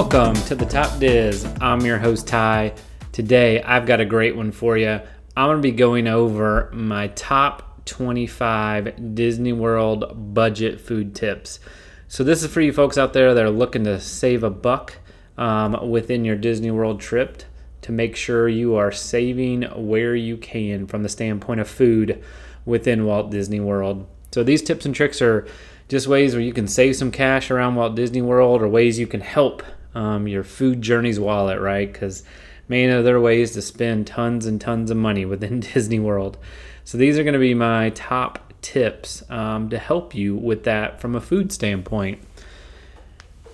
Welcome to the Top Diz. I'm your host, Ty. Today, I've got a great one for you. I'm going to be going over my top 25 Disney World budget food tips. So, this is for you folks out there that are looking to save a buck um, within your Disney World trip to make sure you are saving where you can from the standpoint of food within Walt Disney World. So, these tips and tricks are just ways where you can save some cash around Walt Disney World or ways you can help um, your food journeys wallet, right? Because, man, there are ways to spend tons and tons of money within Disney World. So, these are going to be my top tips um, to help you with that from a food standpoint.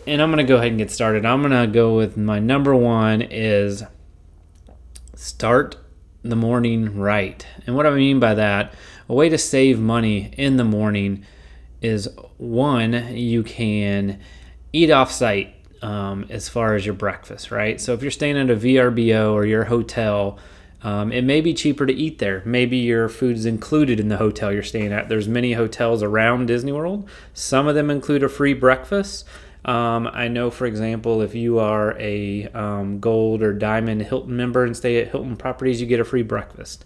And I'm going to go ahead and get started. I'm going to go with my number one is start the morning right. And what I mean by that, a way to save money in the morning is one, you can eat off site um, as far as your breakfast, right? So if you're staying at a VRBO or your hotel, um, it may be cheaper to eat there. Maybe your food is included in the hotel you're staying at. There's many hotels around Disney World. Some of them include a free breakfast. Um, I know, for example, if you are a um, gold or diamond Hilton member and stay at Hilton properties, you get a free breakfast.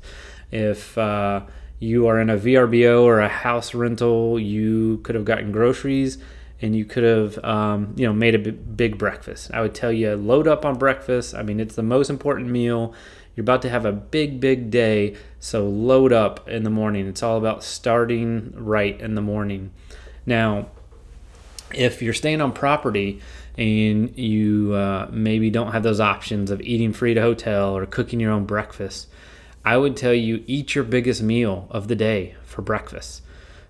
If uh, you are in a VRBO or a house rental, you could have gotten groceries and you could have um, you know made a big breakfast. I would tell you load up on breakfast. I mean, it's the most important meal. You're about to have a big, big day, so load up in the morning. It's all about starting right in the morning. Now, if you're staying on property and you uh, maybe don't have those options of eating free at a hotel or cooking your own breakfast, I would tell you eat your biggest meal of the day for breakfast.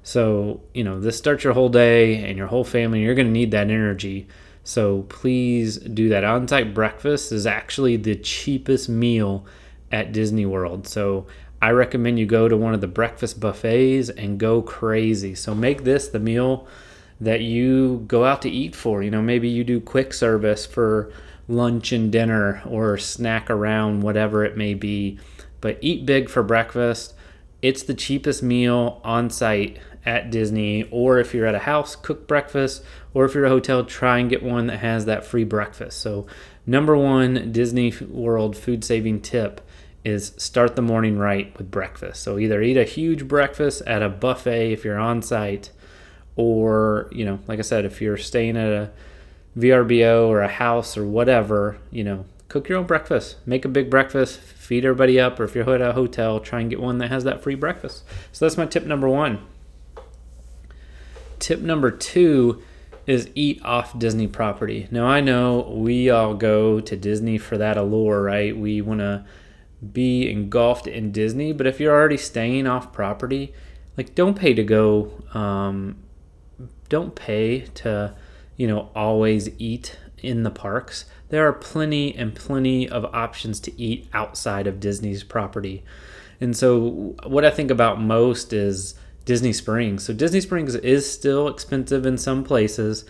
So, you know, this starts your whole day and your whole family. You're going to need that energy. So, please do that. On site breakfast is actually the cheapest meal at Disney World. So, I recommend you go to one of the breakfast buffets and go crazy. So, make this the meal that you go out to eat for. You know, maybe you do quick service for lunch and dinner or snack around, whatever it may be but eat big for breakfast. It's the cheapest meal on site at Disney, or if you're at a house, cook breakfast, or if you're a hotel, try and get one that has that free breakfast. So, number one Disney World food saving tip is start the morning right with breakfast. So, either eat a huge breakfast at a buffet if you're on site, or, you know, like I said, if you're staying at a VRBO or a house or whatever, you know, cook your own breakfast. Make a big breakfast, feed everybody up, or if you're at a hotel, try and get one that has that free breakfast. So that's my tip number one. Tip number two is eat off Disney property. Now I know we all go to Disney for that allure, right? We want to be engulfed in Disney, but if you're already staying off property, like don't pay to go um, don't pay to you know always eat in the parks there are plenty and plenty of options to eat outside of Disney's property. And so, what I think about most is Disney Springs. So, Disney Springs is still expensive in some places,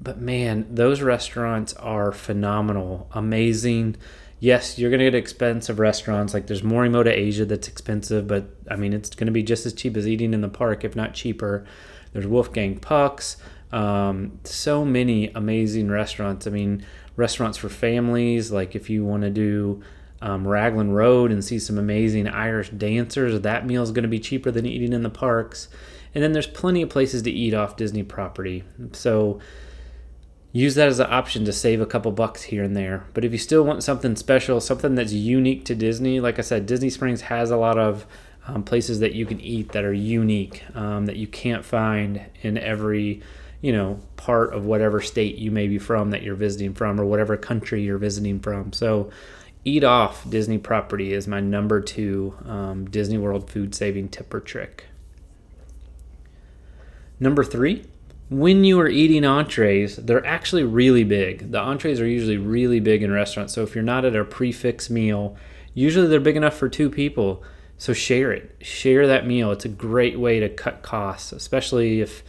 but man, those restaurants are phenomenal, amazing. Yes, you're going to get expensive restaurants. Like there's Morimoto Asia that's expensive, but I mean, it's going to be just as cheap as eating in the park, if not cheaper. There's Wolfgang Puck's. Um, so many amazing restaurants. I mean, restaurants for families. Like if you want to do um, Raglan Road and see some amazing Irish dancers, that meal is going to be cheaper than eating in the parks. And then there's plenty of places to eat off Disney property. So use that as an option to save a couple bucks here and there. But if you still want something special, something that's unique to Disney, like I said, Disney Springs has a lot of um, places that you can eat that are unique um, that you can't find in every you know, part of whatever state you may be from that you're visiting from or whatever country you're visiting from. So, eat off Disney property is my number two um, Disney World food saving tip or trick. Number three, when you are eating entrees, they're actually really big. The entrees are usually really big in restaurants. So if you're not at a prix fixe meal, usually they're big enough for two people. So share it. Share that meal. It's a great way to cut costs, especially if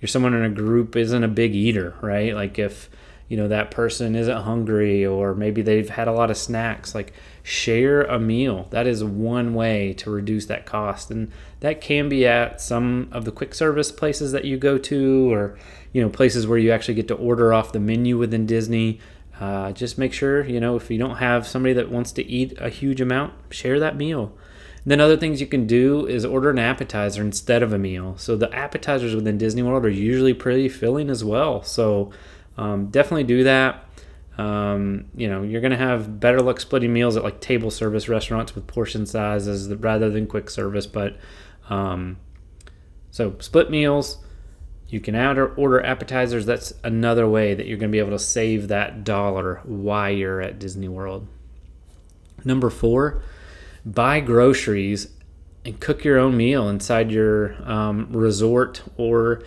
you're someone in a group isn't a big eater, right? Like if you know that person isn't hungry or maybe they've had a lot of snacks, like share a meal. That is one way to reduce that cost, and that can be at some of the quick service places that you go to, or you know places where you actually get to order off the menu within Disney. uh, just make sure you know if you don't have somebody that wants to eat a huge amount, share that meal. And then other things you can do is order an appetizer instead of a meal. So the appetizers within Disney World are usually pretty filling as well. So um, definitely do that. Um, you know, you're going to have better luck splitting meals at like table service restaurants with portion sizes rather than quick service. But um, so split meals, you can add or order appetizers. That's another way that you're going to be able to save that dollar while you're at Disney World. Number four, buy groceries and cook your own meal inside your um, resort or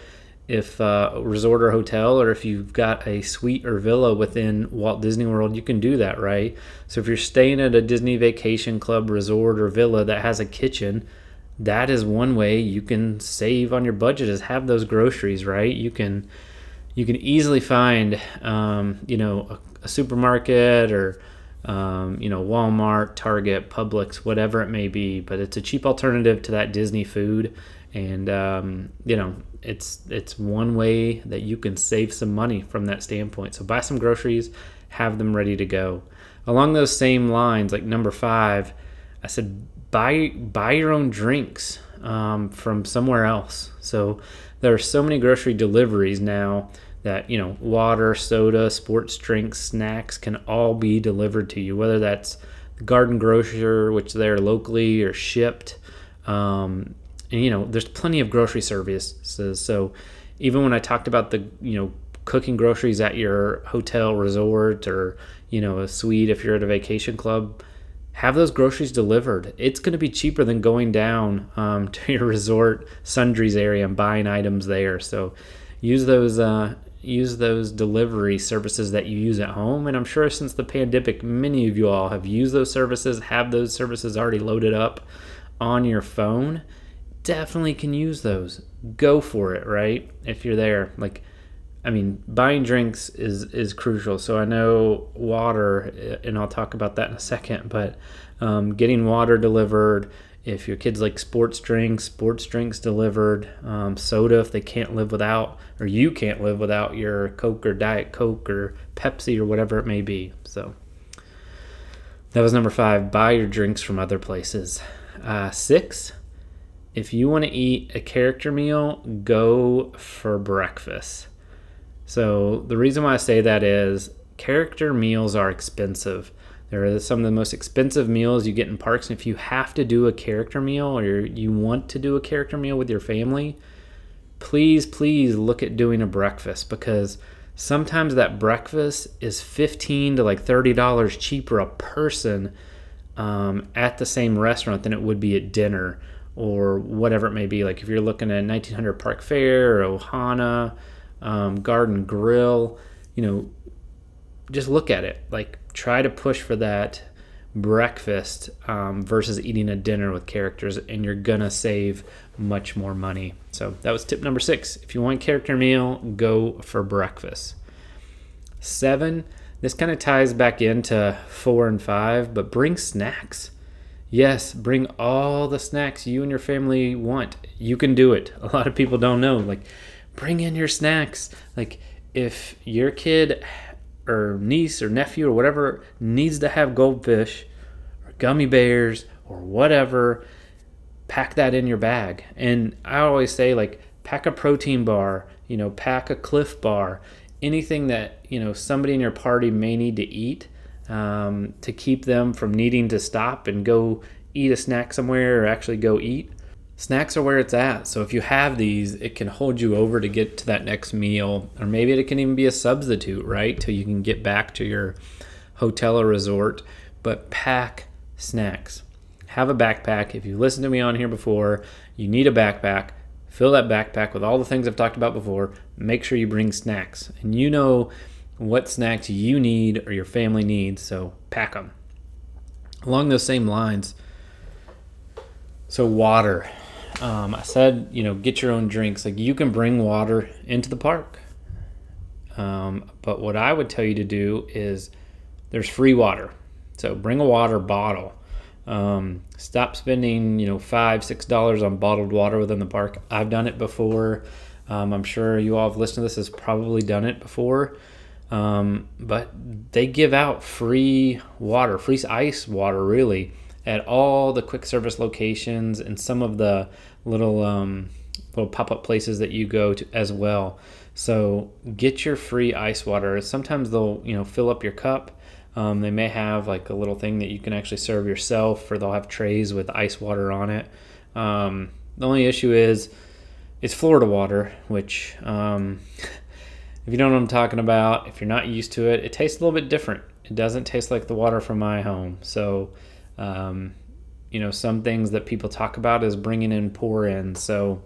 if uh, resort or hotel or if you've got a suite or villa within Walt Disney World, you can do that, right? So if you're staying at a Disney Vacation Club resort or villa that has a kitchen, that is one way you can save on your budget is have those groceries, right? You can you can easily find um, you know a, a supermarket or um, you know Walmart, Target, Publix, whatever it may be, but it's a cheap alternative to that Disney food and um, you know it's it's one way that you can save some money from that standpoint. So buy some groceries have them ready to go. Along those same lines like number five i said buy buy your own drinks um, from somewhere else. So there are so many grocery deliveries now that you know water soda sports drinks snacks can all be delivered to you whether that's garden grocer which they're locally or shipped. Um, and you know there's plenty of grocery services. So even when i talked about the you know cooking groceries at your hotel resort or you know a suite if you're at a vacation club have those groceries delivered. It's going to be cheaper than going down um, to your resort sundries area and buying items there. So use those uh, use those delivery services that you use at home. And i'm sure since the pandemic many of you all have used those services have those services already loaded up on your phone definitely can use those. Go for it, right? If you're there, like I mean, buying drinks is is crucial. So I know water, and I'll talk about that in a second. But um, getting water delivered, if your kids like sports drinks, sports drinks delivered, um, soda if they can't live without, or you can't live without your Coke or Diet Coke or Pepsi or whatever it may be. So that was number five. Buy your drinks from other places. Uh, six if you want to eat a character meal, go for breakfast. So, the reason why I say that is character meals are expensive. They're some of the most expensive meals you get in parks. And if you have to do a character meal or you want to do a character meal with your family, please, please look at doing a breakfast because sometimes that breakfast is 15 to like $30 cheaper a person um, at the same restaurant than it would be at dinner or whatever it may be. Like if you're looking at 1900 Park Fare or Ohana, um, Garden Grill, you know, just look at it. Like try to push for that breakfast um, versus eating a dinner with characters, and you're gonna save much more money. So that was tip number six. If you want character meal, go for breakfast. Seven. This kind of ties back into four and five, but bring snacks. Yes, bring all the snacks you and your family want. You can do it. A lot of people don't know. Like, bring in your snacks. Like, if your kid or niece or nephew or whatever needs to have goldfish or gummy bears or whatever, pack that in your bag. And I always say, like, pack a protein bar, you know, pack a Clif bar, anything that, you know, somebody in your party may need to eat um, to keep them from needing to stop and go eat a snack somewhere or actually go eat. Snacks are where it's at. So if you have these, it can hold you over to get to that next meal, or maybe it can even be a substitute, right? Till you can get back to your hotel or resort. But pack snacks. Have a backpack. If you listened to me on here before, you need a backpack. Fill that backpack with all the things I've talked about before. Make sure you bring snacks. And you know what snacks you need or your family needs, so pack them. Along those same lines, so water. Um, I said, you know, get your own drinks. Like you can bring water into the park. Um, but what I would tell you to do is there's free water. So bring a water bottle. Um, stop spending, you know, five, six dollars on bottled water within the park. I've done it before. Um, I'm sure you all have listened to this has probably done it before. Um, but they give out free water, free ice water, really, at all the quick service locations and some of the little um, little pop up places that you go to as well. So get your free ice water. Sometimes they'll you know fill up your cup. Um, they may have like a little thing that you can actually serve yourself, or they'll have trays with ice water on it. Um, the only issue is it's Florida water, which um, if you don't know what I'm talking about, if you're not used to it, it tastes a little bit different. It doesn't taste like the water from my home. So, um, you know, some things that people talk about is bringing in pour in. So,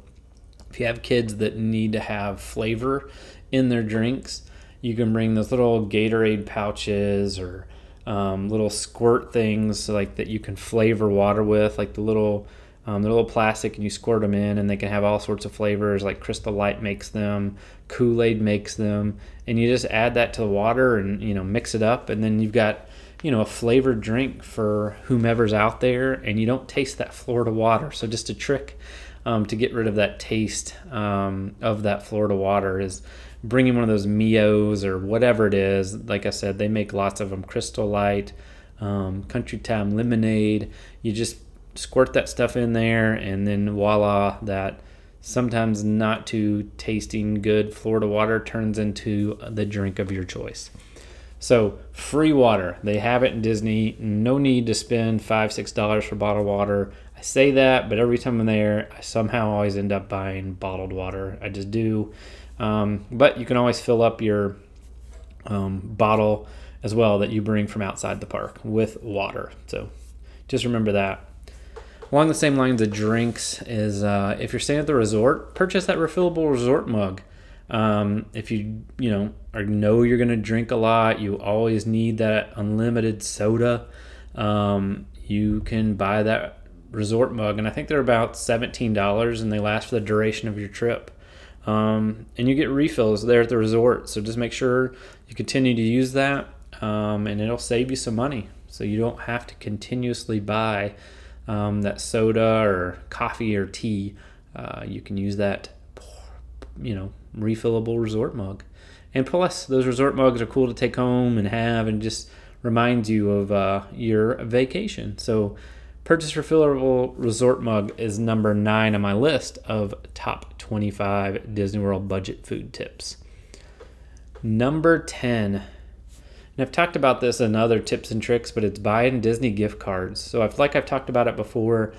if you have kids that need to have flavor in their drinks, you can bring those little Gatorade pouches or um, little squirt things like that you can flavor water with, like the little um, they're a little plastic and you squirt them in, and they can have all sorts of flavors like Crystal Light makes them, Kool Aid makes them, and you just add that to the water and you know mix it up, and then you've got you know a flavored drink for whomever's out there, and you don't taste that Florida water. So just a trick um, to get rid of that taste um, of that Florida water is bringing one of those Mios or whatever it is. Like I said, they make lots of them. Crystal Light, um, Country Time Lemonade. You just squirt that stuff in there, and then voila, that sometimes not too tasting good Florida water turns into the drink of your choice. So, free water. They have it in Disney. No need to spend five, six dollars for bottled water. I say that, but every time I'm there, I somehow always end up buying bottled water. I just do. Um, but you can always fill up your um, bottle as well that you bring from outside the park with water. So, just remember that. Along the same lines of drinks is uh, if you're staying at the resort, purchase that refillable resort mug. Um, if you you know or know you're gonna drink a lot, you always need that unlimited soda. Um, you can buy that resort mug, and I think they're about seventeen dollars, and they last for the duration of your trip. Um, and you get refills there at the resort, so just make sure you continue to use that, um, and it'll save you some money. So you don't have to continuously buy um, that soda or coffee or tea, uh, you can use that, you know, refillable resort mug. And plus, those resort mugs are cool to take home and have, and just reminds you of uh, your vacation. So, purchase refillable resort mug is number nine on my list of top 25 Disney World budget food tips. Number 10 and I've talked about this in other tips and tricks, but it's buying Disney gift cards. So I've like I've talked about it before.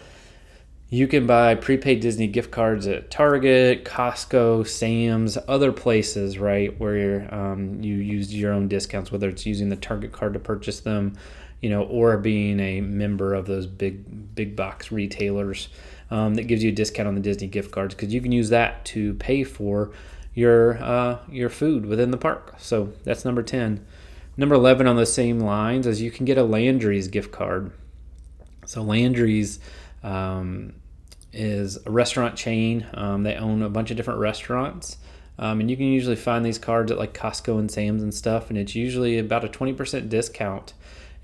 You can buy prepaid Disney gift cards at Target, Costco, Sam's, other places, right, where um, you use your own discounts, whether it's using the Target card to purchase them, you know, or being a member of those big big box retailers um, that gives you a discount on the Disney gift cards because you can use that to pay for your uh, your food within the park. So that's number ten. Number 11 on the same lines is you can get a Landry's gift card. So, Landry's um, is a restaurant chain. Um, they own a bunch of different restaurants. Um, and you can usually find these cards at like Costco and Sam's and stuff. And it's usually about a 20% discount.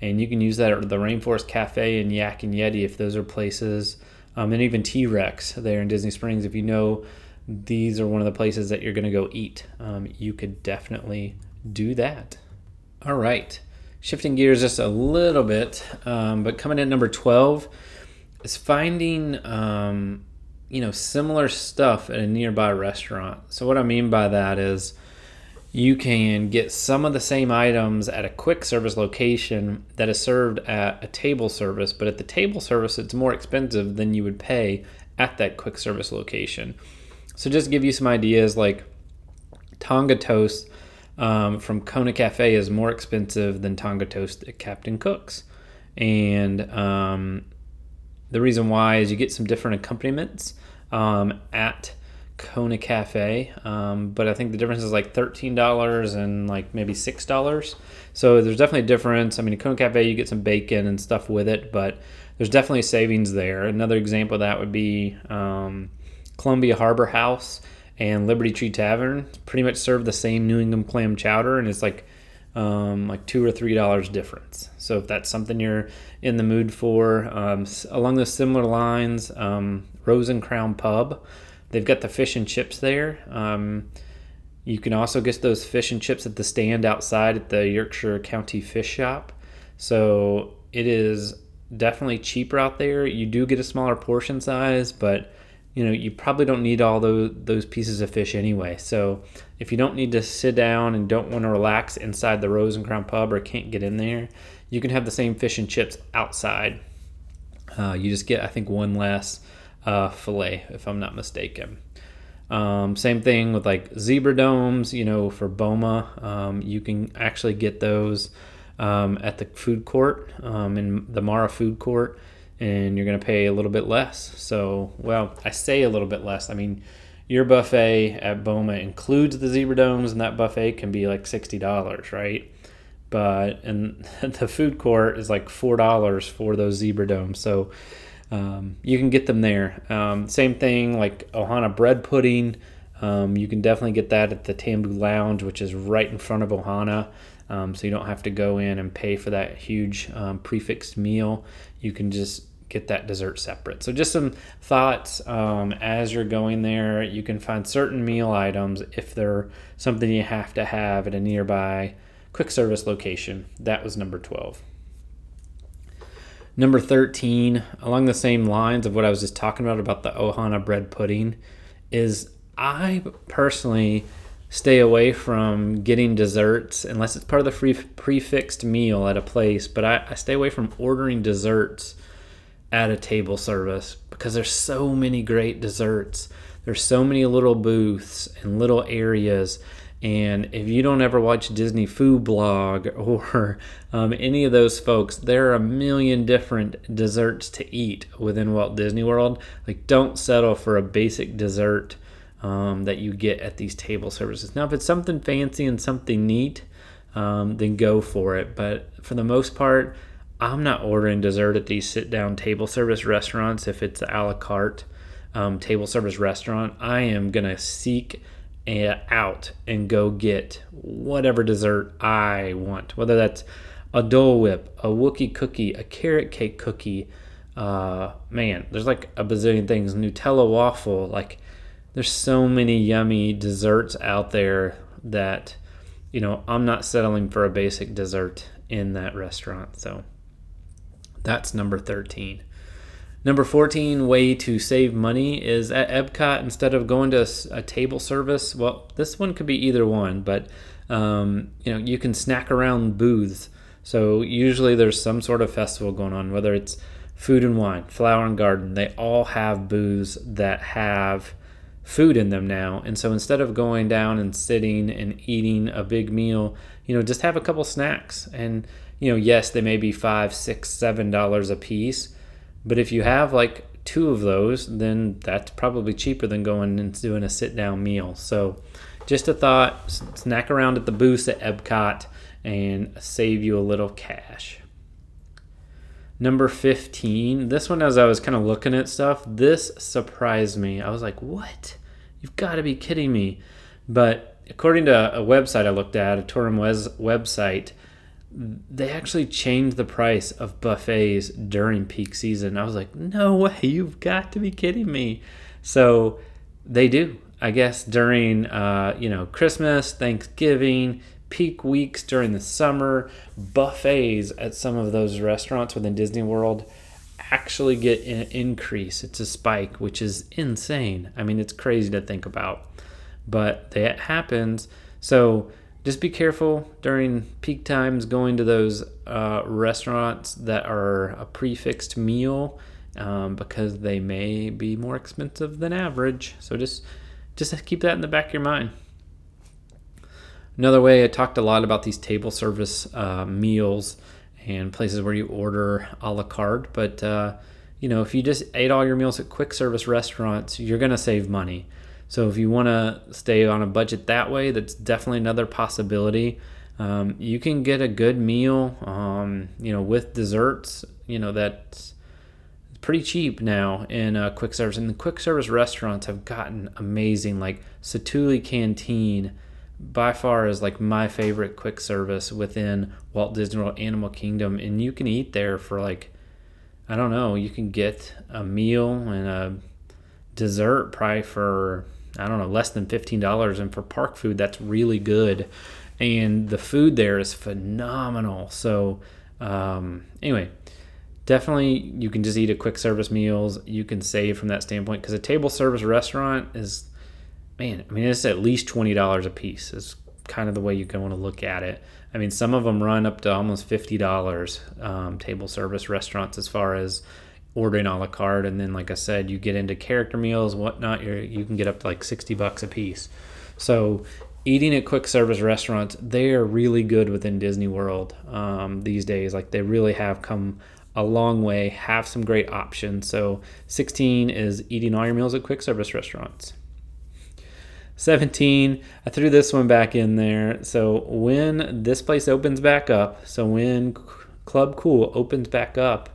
And you can use that at the Rainforest Cafe and Yak and Yeti if those are places. Um, and even T Rex there in Disney Springs. If you know these are one of the places that you're going to go eat, um, you could definitely do that. All right. Shifting gears just a little bit, um, but coming in number 12 is finding, um, you know, similar stuff at a nearby restaurant. So, what I mean by that is you can get some of the same items at a quick service location that is served at a table service, but at the table service, it's more expensive than you would pay at that quick service location. So, just give you some ideas like Tonga toast um, from Kona Cafe is more expensive than Tonga Toast at Captain Cook's. And um, the reason why is you get some different accompaniments um, at Kona Cafe, um, but I think the difference is like thirteen dollars and like maybe six dollars. So there's definitely a difference. I mean, at Kona Cafe you get some bacon and stuff with it, but there's definitely savings there. Another example of that would be um, Columbia Harbor House and Liberty Tree Tavern pretty much serve the same New England clam chowder, and it's like um, like two or three dollars difference. So if that's something you're in the mood for, um, along those similar lines, um, Rose and Crown Pub, they've got the fish and chips there. Um, You can also get those fish and chips at the stand outside at the Yorkshire County Fish Shop. So it is definitely cheaper out there. You do get a smaller portion size, but you know you probably don't need all those those pieces of fish anyway. So if you don't need to sit down and don't want to relax inside the Rose and Crown Pub or can't get in there, you can have the same fish and chips outside. Uh, you just get I think one less uh, fillet if I'm not mistaken. Um, same thing with like zebra domes, you know, for Boma. Um, you can actually get those um, at the food court um, in the Mara food court, and you're going to pay a little bit less. So, well, I say a little bit less. I mean, your buffet at Boma includes the zebra domes, and that buffet can be like sixty dollars, right? But and the food court is like four dollars for those zebra domes. So um, you can get them there. Um, same thing like Ohana bread pudding. Um, you can definitely get that at the Tambu Lounge, which is right in front of Ohana. Um, so you don't have to go in and pay for that huge um, prefixed meal. You can just get that dessert separate. So just some thoughts um, as you're going there. You can find certain meal items if they're something you have to have at a nearby quick service location. That was number 12. Number 13, along the same lines of what I was just talking about, about the Ohana bread pudding, is I personally stay away from getting desserts unless it's part of the free prefixed meal at a place. But I, I stay away from ordering desserts at a table service because there's so many great desserts. There's so many little booths and little areas and if you don't ever watch Disney Food Blog or um, any of those folks, there are a million different desserts to eat within Walt Disney World. Like, don't settle for a basic dessert um, that you get at these table services. Now, if it's something fancy and something neat, um, then go for it. But for the most part, I'm not ordering dessert at these sit down table service restaurants if it's a la carte um, table service restaurant. I am going to seek out and go get whatever dessert I want, whether that's a Dole Whip, a Wookie cookie, a carrot cake cookie. Uh, man, there's like a bazillion things. Nutella waffle. Like, there's so many yummy desserts out there that, you know, I'm not settling for a basic dessert in that restaurant. So that's number 13. Number 14 way to save money is at Epcot instead of going to a, table service. Well, this one could be either one, but um, you know you can snack around booths. So usually there's some sort of festival going on, whether it's food and wine, flower and garden. They all have booths that have food in them now. And so instead of going down and sitting and eating a big meal, you know, just have a couple snacks. And you know, yes, they may be five, six, seven dollars a piece but if you have like two of those, then that's probably cheaper than going and doing a sit down meal. So, just a thought snack around at the booths at Epcot and save you a little cash. Number 15, this one, as I was kind of looking at stuff, this surprised me. I was like, what? You've got to be kidding me. But according to a website I looked at, a tourism website, they actually changed the price of buffets during peak season. I was like, no way, you've got to be kidding me. So they do. I guess during uh, you know Christmas, Thanksgiving, peak weeks during the summer, buffets at some of those restaurants within Disney World actually get an increase. It's a spike, which is insane. I mean, it's crazy to think about, but that happens. So just be careful during peak times going to those uh, restaurants that are a prefixed meal um, because they may be more expensive than average. So just just keep that in the back of your mind. Another way I talked a lot about these table service uh, meals and places where you order a la carte, but uh, you know if you just ate all your meals at quick service restaurants, you're gonna save money. So if you want to stay on a budget that way, that's definitely another possibility. Um, you can get a good meal, um, you know, with desserts. You know that's pretty cheap now in uh, quick service. And the quick service restaurants have gotten amazing. Like Satu'li Canteen, by far is like my favorite quick service within Walt Disney World Animal Kingdom, and you can eat there for like I don't know. You can get a meal and a dessert probably for I don't know, less than $15. And for park food, that's really good. And the food there is phenomenal. So, um, anyway, definitely you can just eat a quick service meals. You can save from that standpoint because a table service restaurant is, man, I mean, it's at least $20 a piece. Is kind of the way you can want to look at it. I mean, some of them run up to almost $50 um, table service restaurants as far as ordering a la carte. And then, like I said, you get into character meals, whatnot, you you can get up to like 60 bucks a piece. So, eating at quick service restaurants, they are really good within Disney World um, these days. Like, they really have come a long way, have some great options. So, 16 is eating all your meals at quick service restaurants. 17, I threw this one back in there. So, when this place opens back up, so when Club Cool opens back up,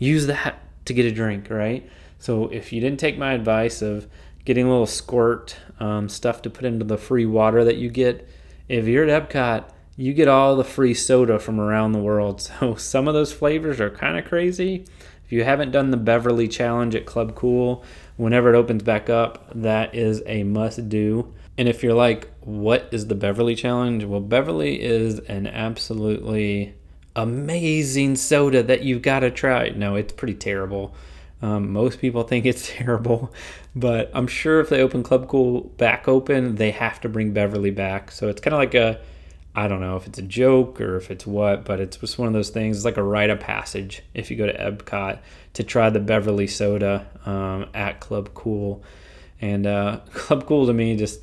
use that to get a drink, right? So, if you didn't take my advice of getting a little squirt um, stuff to put into the free water that you get, if you're at Epcot, you get all the free soda from around the world. So, some of those flavors are kind of crazy. If you haven't done the Beverly Challenge at Club Cool, whenever it opens back up, that is a must do. And if you're like, what is the Beverly Challenge? Well, Beverly is an absolutely amazing soda that you've got to try. No, it's pretty terrible. Um, most people think it's terrible, but I'm sure if they open Club Cool back open, they have to bring Beverly back. So it's kind of like a I don't know if it's a joke or if it's what, but it's just one of those things. It's like a rite of passage if you go to Epcot to try the Beverly soda um, at Club Cool. And uh, Club Cool to me just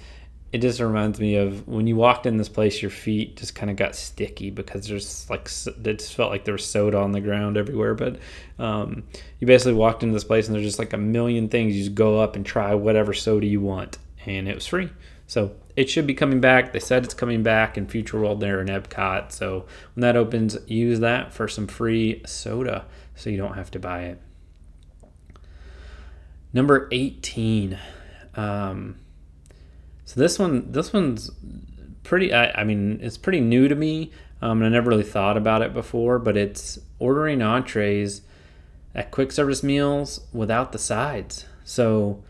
it just reminds me of when you walked in this place, your feet just kind of got sticky because there's like it just felt like there was soda on the ground everywhere. But um, you basically walked into this place and there's just like a million things. You just go up and try whatever soda you want, and it was free. So it should be coming back. They said it's coming back in Future World there in Epcot. So when that opens, use that for some free soda so you don't have to buy it. Number 18. Um, so this one, this one's pretty. I, I, mean, it's pretty new to me. Um, I never really thought about it before, but it's ordering entrees at quick service meals without the sides. So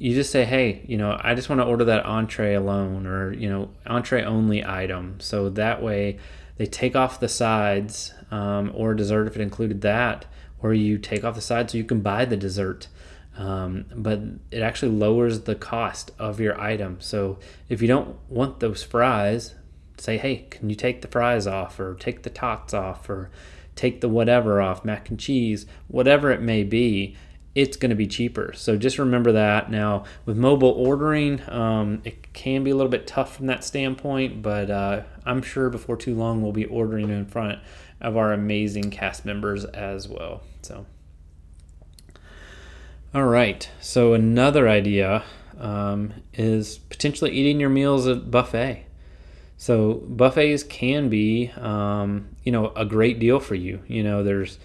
you just say, hey, you know, I just want to order that entree alone or, you know, entree only item. So that way they take off the sides um, or dessert if it included that, or you take off the sides so you can buy the dessert. Um, but it actually lowers the cost of your item. So if you don't want those fries, say, hey, can you take the fries off or take the tots off or take the whatever off, mac and cheese, whatever it may be it's going to be cheaper. So just remember that. Now, with mobile ordering, um, it can be a little bit tough from that standpoint, but uh, I'm sure before too long we'll be ordering in front of our amazing cast members as well. So, all right. So another idea um, is potentially eating your meals at buffet. So buffets can be, um, you know, a great deal for you. You know, there's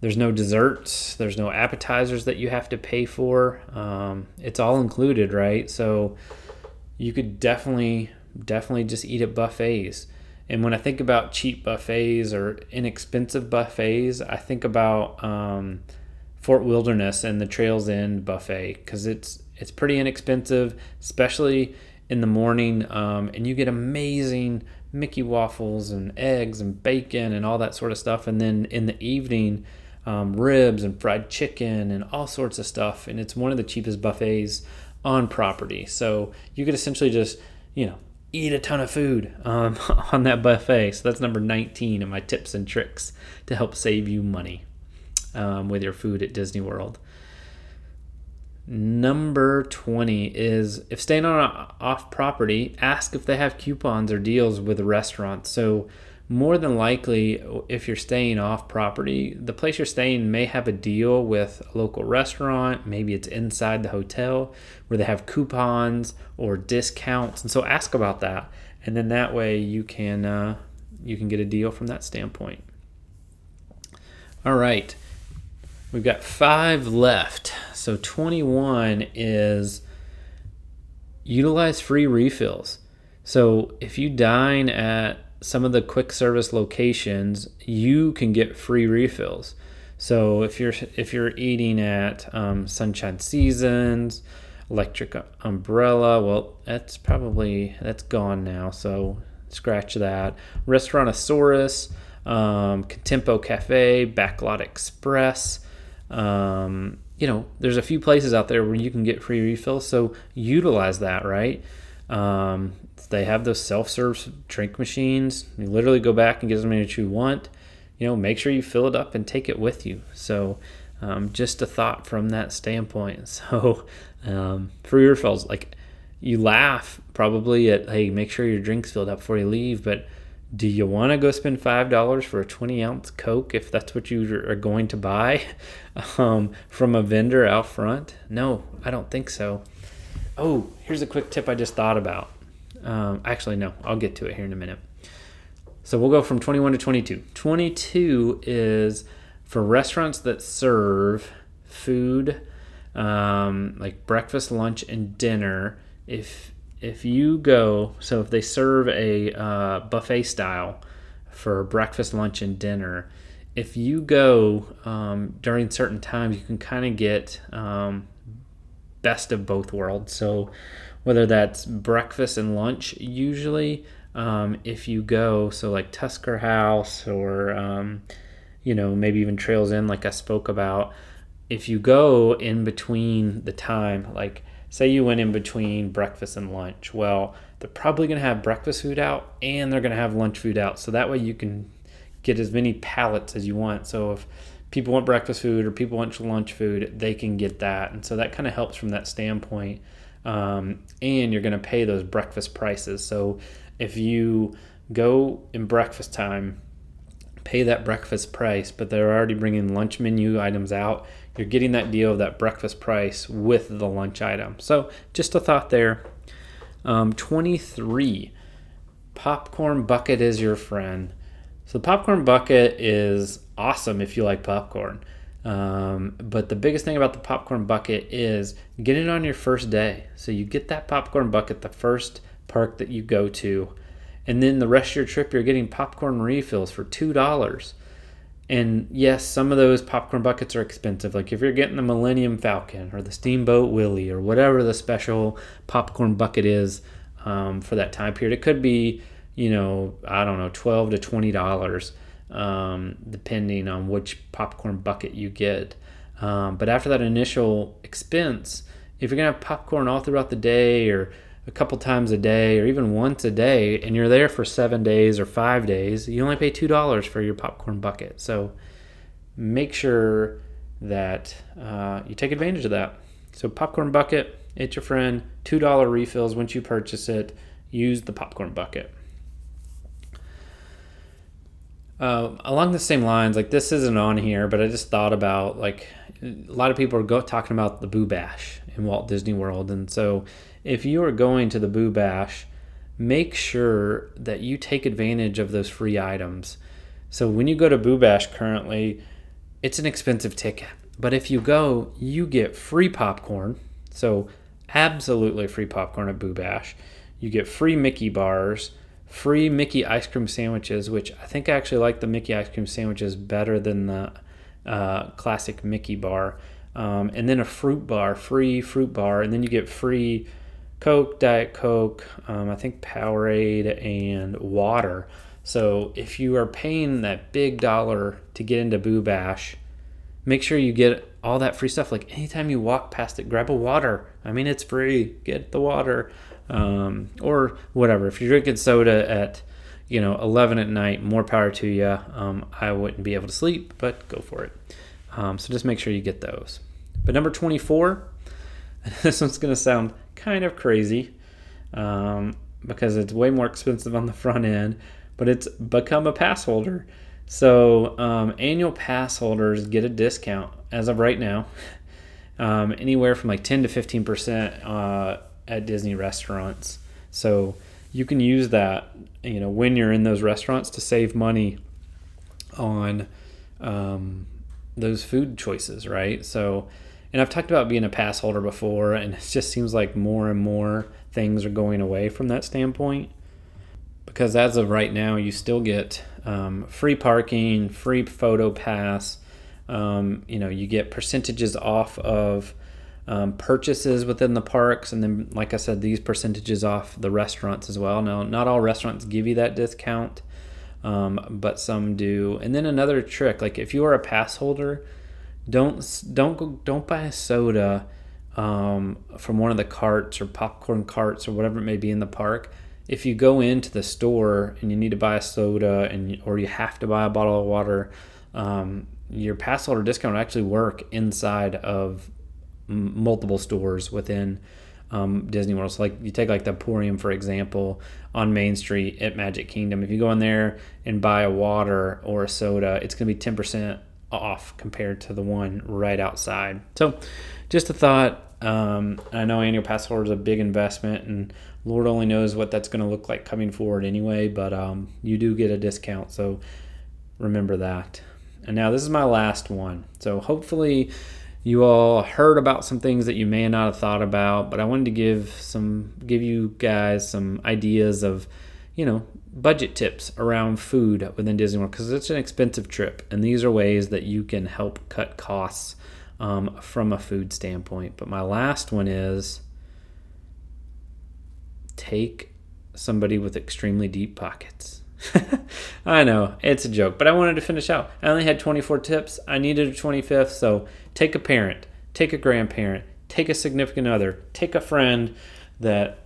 there's no desserts, there's no appetizers that you have to pay for. Um, it's all included, right? So you could definitely, definitely just eat at buffets. And when I think about cheap buffets or inexpensive buffets, I think about um, Fort Wilderness and the Trails End buffet because it's it's pretty inexpensive, especially in the morning, um, and you get amazing Mickey waffles and eggs and bacon and all that sort of stuff. And then in the evening, um, ribs and fried chicken and all sorts of stuff. And it's one of the cheapest buffets on property. So you could essentially just, you know, eat a ton of food um, on that buffet. So that's number 19 of my tips and tricks to help save you money um, with your food at Disney World. Number 20 is if staying on off property, ask if they have coupons or deals with the restaurant. So more than likely, if you're staying off property, the place you're staying may have a deal with a local restaurant. Maybe it's inside the hotel where they have coupons or discounts, and so ask about that, and then that way you can uh, you can get a deal from that standpoint. All right, we've got five left. So 21 is utilize free refills. So if you dine at some of the quick service locations, you can get free refills. So if you're if you're eating at um, Sunshine Seasons, electric umbrella. Well, that's probably that's gone now, so scratch that. Restaurantosaurus, um, Contempo Cafe, Backlot Express. Um, you know, there's a few places out there where you can get free refills, so utilize that, right? Um, they have those self-serve drink machines. You literally go back and get as many as you want. You know, make sure you fill it up and take it with you. So, um, just a thought from that standpoint. So, um, free refills, like you laugh probably at, hey, make sure your drink's filled up before you leave, but do you want to go spend five dollars for a 20 ounce coke if that's what you are going to buy um, from a vendor out front? No i don't think so. Oh here's a quick tip i just thought about. Um, actually no i'll get to it here in a minute. So we'll go from 21 to 22 22 is for restaurants that serve food um, like breakfast lunch and dinner if if you go, so if they serve a uh, buffet style for breakfast, lunch, and dinner, if you go um, during certain times, you can kind of get um, best of both worlds. So whether that's breakfast and lunch, usually um, if you go, so like Tusker House or um, you know maybe even Trails End, like I spoke about, if you go in between the time, like say you went in between breakfast and lunch. Well, they're probably going to have breakfast food out and they're going to have lunch food out. So that way you can get as many pallets as you want. So if people want breakfast food or people want lunch food, they can get that. And so that kind of helps from that standpoint. Um, and you're going to pay those breakfast prices. So if you go in breakfast time, pay that breakfast price, but they're already bringing lunch menu items out, you're getting that deal of that breakfast price with the lunch item. So just a thought there. Um, 23, popcorn bucket is your friend. So the popcorn bucket is awesome if you like popcorn. Um, but the biggest thing about the popcorn bucket is get it on your first day. So you get that popcorn bucket the first park that you go to, and then the rest of your trip you're getting popcorn refills for two dollars. And yes, some of those popcorn buckets are expensive. Like if you're getting the Millennium Falcon or the Steamboat Willie or whatever the special popcorn bucket is um, for that time period, it could be, you know, I don't know, twelve to twenty dollars, um, depending on which popcorn bucket you get. Um, but after that initial expense, if you're gonna have popcorn all throughout the day or a couple times a day or even once a day and you're there for seven days or five days, you only pay $2 for your popcorn bucket. So make sure that uh, you take advantage of that. So, popcorn bucket, it's your friend. $2 refills once you purchase it. Use the popcorn bucket. Uh, along the same lines, like this isn't on here, but I just thought about like a lot of people are go- talking about the Boo Bash in Walt Disney World, and so if you are going to the Boo Bash, make sure that you take advantage of those free items. So when you go to Boo Bash currently, it's an expensive ticket. But if you go, you get free popcorn. So absolutely free popcorn at Boo Bash. You get free Mickey bars, free Mickey ice cream sandwiches, which I think I actually like the Mickey ice cream sandwiches better than the uh, classic Mickey bar. Um, and then a fruit bar, free fruit bar, and then you get free Coke, Diet Coke, um, I think Powerade, and water. So if you are paying that big dollar to get into Boo Bash, make sure you get all that free stuff. Like anytime you walk past it, grab a water. I mean, it's free. Get the water, um, or whatever. If you're drinking soda at you know 11 at night, more power to you. Um, I wouldn't be able to sleep, but go for it. Um, so just make sure you get those. But number 24, this one's to sound kind of crazy um, because it's way more expensive on the front end, but it's become a pass holder. So um, annual pass holders get a discount as of right now, um, anywhere from like 10 to 15 percent uh, at Disney restaurants. So you can use that, you know, when you're in those restaurants to save money on um, those food choices, right? So and I've talked about being a pass holder before, and it just seems like more and more things are going away from that standpoint. Because as of right now, you still get um, free parking, free photo pass. Um, you know, you get percentages off of um, purchases within the parks, and then, like I said, these percentages off the restaurants as well. Now, not all restaurants give you that discount, um, but some do. And then another trick, like if you are a pass holder, don't don't don't buy a soda um, from one of the carts or popcorn carts or whatever it may be in the park. If you go into the store and you need to buy a soda and or you have to buy a bottle of water, um, your pass holder discount actually work inside of multiple stores within um, Disney World. So, like you take like the Emporium for example on Main Street at Magic Kingdom. If you go in there and buy a water or a soda, it's going to be ten percent off compared to the one right outside. So, just a thought. Um, I know annual pass holder is a big investment, and Lord only knows what that's going to look like coming forward anyway. But um, you do get a discount, so remember that. And now this is my last one. So hopefully you all heard about some things that you may not have thought about, but I wanted to give some give you guys some ideas of, you know, budget tips around food within Disney World because it's an expensive trip, and these are ways that you can help cut costs um, from a food standpoint. But my last one is take somebody with extremely deep pockets. I know, it's a joke, but I wanted to finish out. I only had 24 tips. I needed a 25th, so take a parent, take a grandparent, take a significant other, take a friend that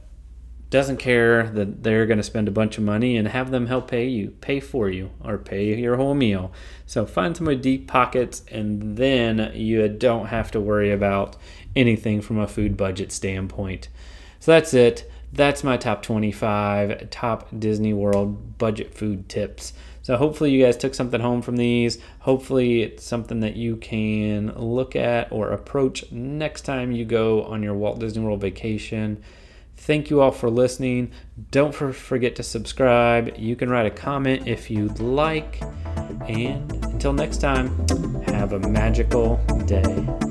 doesn't care that they're going to spend a bunch of money and have them help pay you, pay for you, or pay your whole meal. So find some with deep pockets, and then you don't have to worry about anything from a food budget standpoint. So that's it that's my top 25 top Disney World budget food tips. So hopefully you guys took something home from these. Hopefully it's something that you can look at or approach next time you go on your Walt Disney World vacation. Thank you all for listening. Don't forget to subscribe. You can write a comment if you'd like. And until next time, have a magical day.